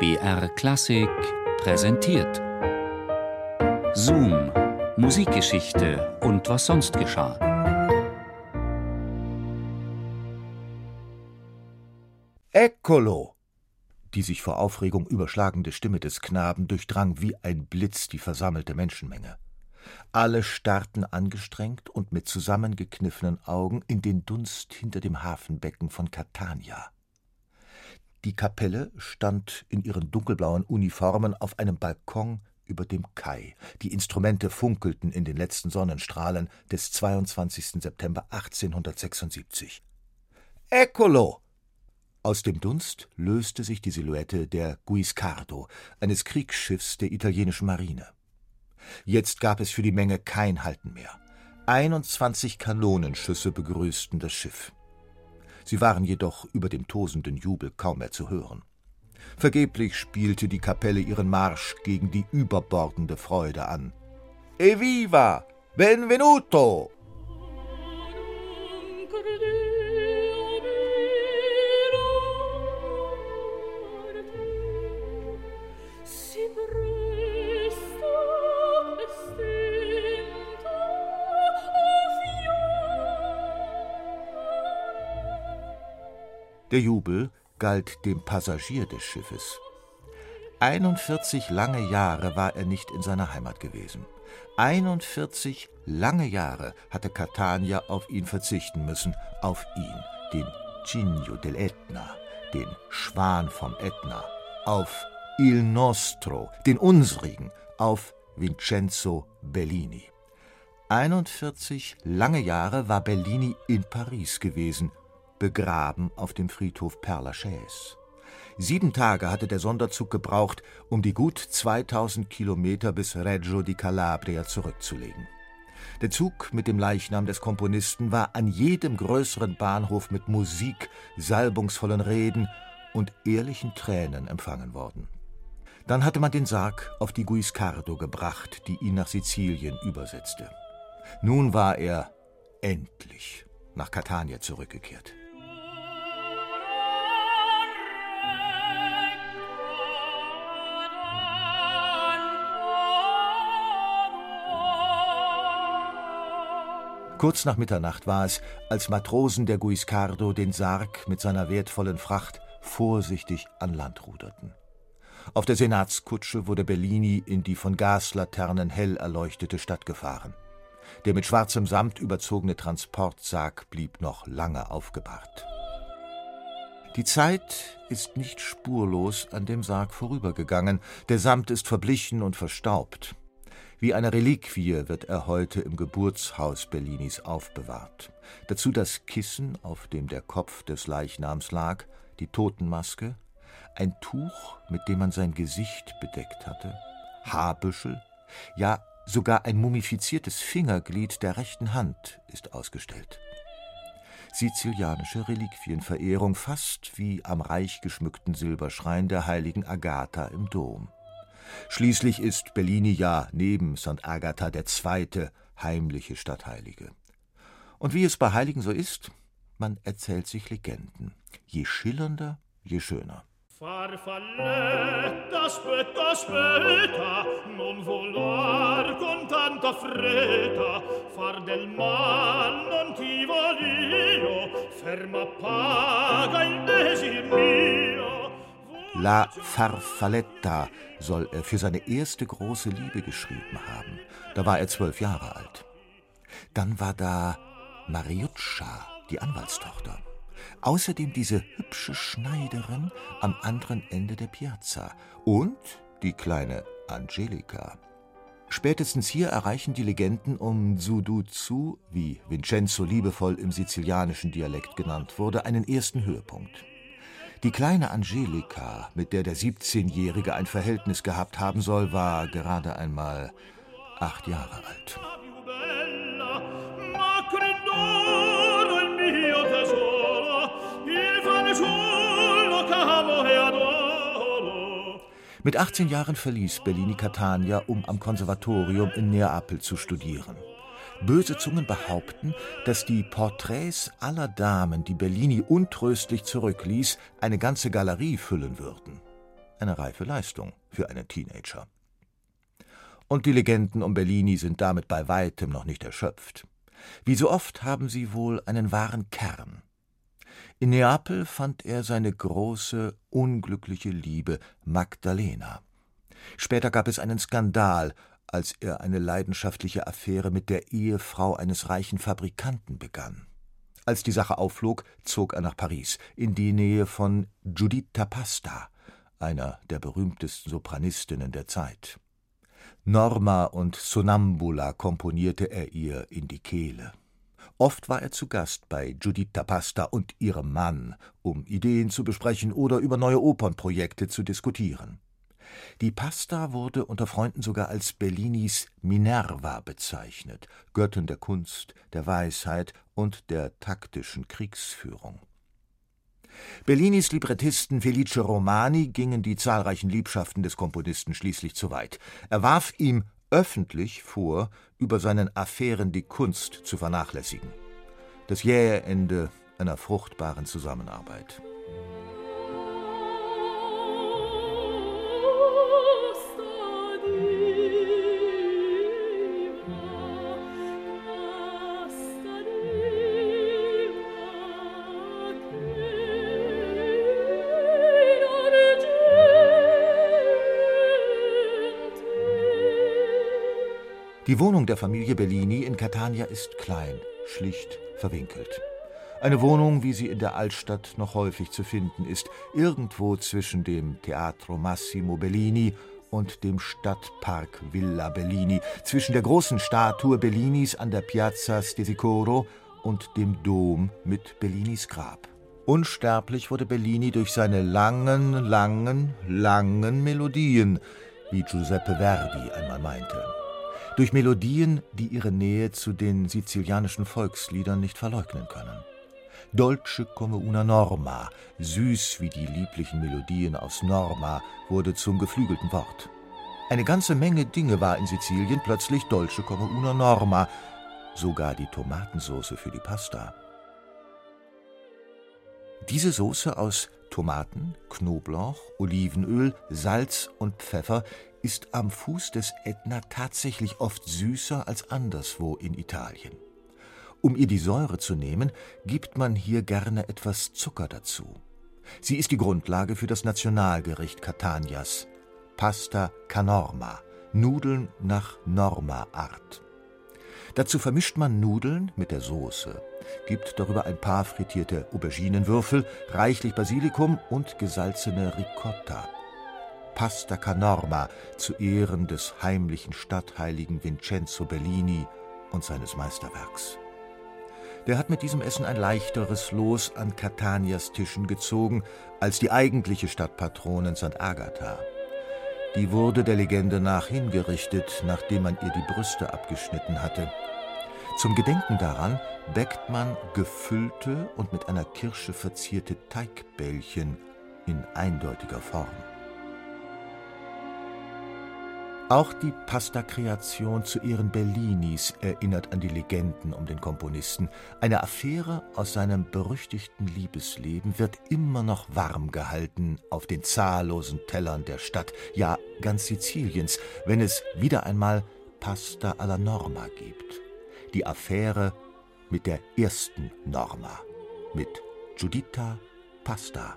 BR Klassik präsentiert. Zoom, Musikgeschichte und was sonst geschah. Eccolo! Die sich vor Aufregung überschlagende Stimme des Knaben durchdrang wie ein Blitz die versammelte Menschenmenge. Alle starrten angestrengt und mit zusammengekniffenen Augen in den Dunst hinter dem Hafenbecken von Catania. Die Kapelle stand in ihren dunkelblauen Uniformen auf einem Balkon über dem Kai. Die Instrumente funkelten in den letzten Sonnenstrahlen des 22. September 1876. Eccolo! Aus dem Dunst löste sich die Silhouette der Guiscardo, eines Kriegsschiffs der italienischen Marine. Jetzt gab es für die Menge kein Halten mehr. 21 Kanonenschüsse begrüßten das Schiff. Sie waren jedoch über dem tosenden Jubel kaum mehr zu hören. Vergeblich spielte die Kapelle ihren Marsch gegen die überbordende Freude an. Evviva! Benvenuto! Der Jubel galt dem Passagier des Schiffes. 41 lange Jahre war er nicht in seiner Heimat gewesen. 41 lange Jahre hatte Catania auf ihn verzichten müssen, auf ihn, den Cigno dell'Etna, den Schwan vom Ätna, auf Il Nostro, den unsrigen, auf Vincenzo Bellini. 41 lange Jahre war Bellini in Paris gewesen, begraben auf dem Friedhof Père Lachaise. Sieben Tage hatte der Sonderzug gebraucht, um die gut 2000 Kilometer bis Reggio di Calabria zurückzulegen. Der Zug mit dem Leichnam des Komponisten war an jedem größeren Bahnhof mit Musik, salbungsvollen Reden und ehrlichen Tränen empfangen worden. Dann hatte man den Sarg auf die Guiscardo gebracht, die ihn nach Sizilien übersetzte. Nun war er endlich nach Catania zurückgekehrt. Kurz nach Mitternacht war es, als Matrosen der Guiscardo den Sarg mit seiner wertvollen Fracht vorsichtig an Land ruderten. Auf der Senatskutsche wurde Bellini in die von Gaslaternen hell erleuchtete Stadt gefahren. Der mit schwarzem Samt überzogene Transportsarg blieb noch lange aufgebahrt. Die Zeit ist nicht spurlos an dem Sarg vorübergegangen, der Samt ist verblichen und verstaubt. Wie eine Reliquie wird er heute im Geburtshaus Bellinis aufbewahrt. Dazu das Kissen, auf dem der Kopf des Leichnams lag, die Totenmaske, ein Tuch, mit dem man sein Gesicht bedeckt hatte, Haarbüschel, ja sogar ein mumifiziertes Fingerglied der rechten Hand ist ausgestellt. Sizilianische Reliquienverehrung fast wie am reich geschmückten Silberschrein der heiligen Agatha im Dom. Schließlich ist Bellini ja neben St. Agatha der zweite heimliche Stadtheilige. Und wie es bei Heiligen so ist, man erzählt sich Legenden. Je schillernder, je schöner. Farfalletta, aspetta, aspetta, non volar con tanta fretta, far del mal non ti volio, ferma paga il desir mio. La Farfalletta soll er für seine erste große Liebe geschrieben haben. Da war er zwölf Jahre alt. Dann war da Mariuccia, die Anwaltstochter. Außerdem diese hübsche Schneiderin am anderen Ende der Piazza und die kleine Angelika. Spätestens hier erreichen die Legenden um Suduzu, wie Vincenzo liebevoll im sizilianischen Dialekt genannt wurde, einen ersten Höhepunkt. Die kleine Angelika, mit der der 17-Jährige ein Verhältnis gehabt haben soll, war gerade einmal acht Jahre alt. Mit 18 Jahren verließ Bellini Catania, um am Konservatorium in Neapel zu studieren. Böse Zungen behaupten, dass die Porträts aller Damen, die Bellini untröstlich zurückließ, eine ganze Galerie füllen würden. Eine reife Leistung für einen Teenager. Und die Legenden um Bellini sind damit bei weitem noch nicht erschöpft. Wie so oft haben sie wohl einen wahren Kern. In Neapel fand er seine große, unglückliche Liebe Magdalena. Später gab es einen Skandal, als er eine leidenschaftliche Affäre mit der Ehefrau eines reichen Fabrikanten begann. Als die Sache aufflog, zog er nach Paris, in die Nähe von Giuditta Pasta, einer der berühmtesten Sopranistinnen der Zeit. Norma und Sonambula komponierte er ihr in die Kehle. Oft war er zu Gast bei Giuditta Pasta und ihrem Mann, um Ideen zu besprechen oder über neue Opernprojekte zu diskutieren. Die Pasta wurde unter Freunden sogar als Bellinis Minerva bezeichnet, Göttin der Kunst, der Weisheit und der taktischen Kriegsführung. Bellinis Librettisten Felice Romani gingen die zahlreichen Liebschaften des Komponisten schließlich zu weit. Er warf ihm öffentlich vor, über seinen Affären die Kunst zu vernachlässigen. Das jähe Ende einer fruchtbaren Zusammenarbeit. Die Wohnung der Familie Bellini in Catania ist klein, schlicht, verwinkelt. Eine Wohnung, wie sie in der Altstadt noch häufig zu finden ist, irgendwo zwischen dem Teatro Massimo Bellini und dem Stadtpark Villa Bellini, zwischen der großen Statue Bellinis an der Piazza Stesicoro und dem Dom mit Bellinis Grab. Unsterblich wurde Bellini durch seine langen, langen, langen Melodien, wie Giuseppe Verdi einmal meinte durch Melodien, die ihre Nähe zu den sizilianischen Volksliedern nicht verleugnen können. Dolce come una norma, süß wie die lieblichen Melodien aus Norma, wurde zum geflügelten Wort. Eine ganze Menge Dinge war in Sizilien plötzlich Dolce come una norma, sogar die Tomatensauce für die Pasta. Diese Soße aus Tomaten, Knoblauch, Olivenöl, Salz und Pfeffer ist am Fuß des Ätna tatsächlich oft süßer als anderswo in Italien. Um ihr die Säure zu nehmen, gibt man hier gerne etwas Zucker dazu. Sie ist die Grundlage für das Nationalgericht Catanias, Pasta Canorma, Nudeln nach Norma-Art. Dazu vermischt man Nudeln mit der Soße, gibt darüber ein paar frittierte Auberginenwürfel, reichlich Basilikum und gesalzene Ricotta. Pasta Canorma zu Ehren des heimlichen Stadtheiligen Vincenzo Bellini und seines Meisterwerks. Der hat mit diesem Essen ein leichteres Los an Catanias Tischen gezogen als die eigentliche Stadtpatronin St. Agatha. Die wurde der Legende nach hingerichtet, nachdem man ihr die Brüste abgeschnitten hatte. Zum Gedenken daran bäckt man gefüllte und mit einer Kirsche verzierte Teigbällchen in eindeutiger Form. Auch die Pasta-Kreation zu Ehren Bellinis erinnert an die Legenden um den Komponisten. Eine Affäre aus seinem berüchtigten Liebesleben wird immer noch warm gehalten auf den zahllosen Tellern der Stadt, ja ganz Siziliens, wenn es wieder einmal Pasta alla Norma gibt. Die Affäre mit der ersten Norma, mit Giuditta Pasta.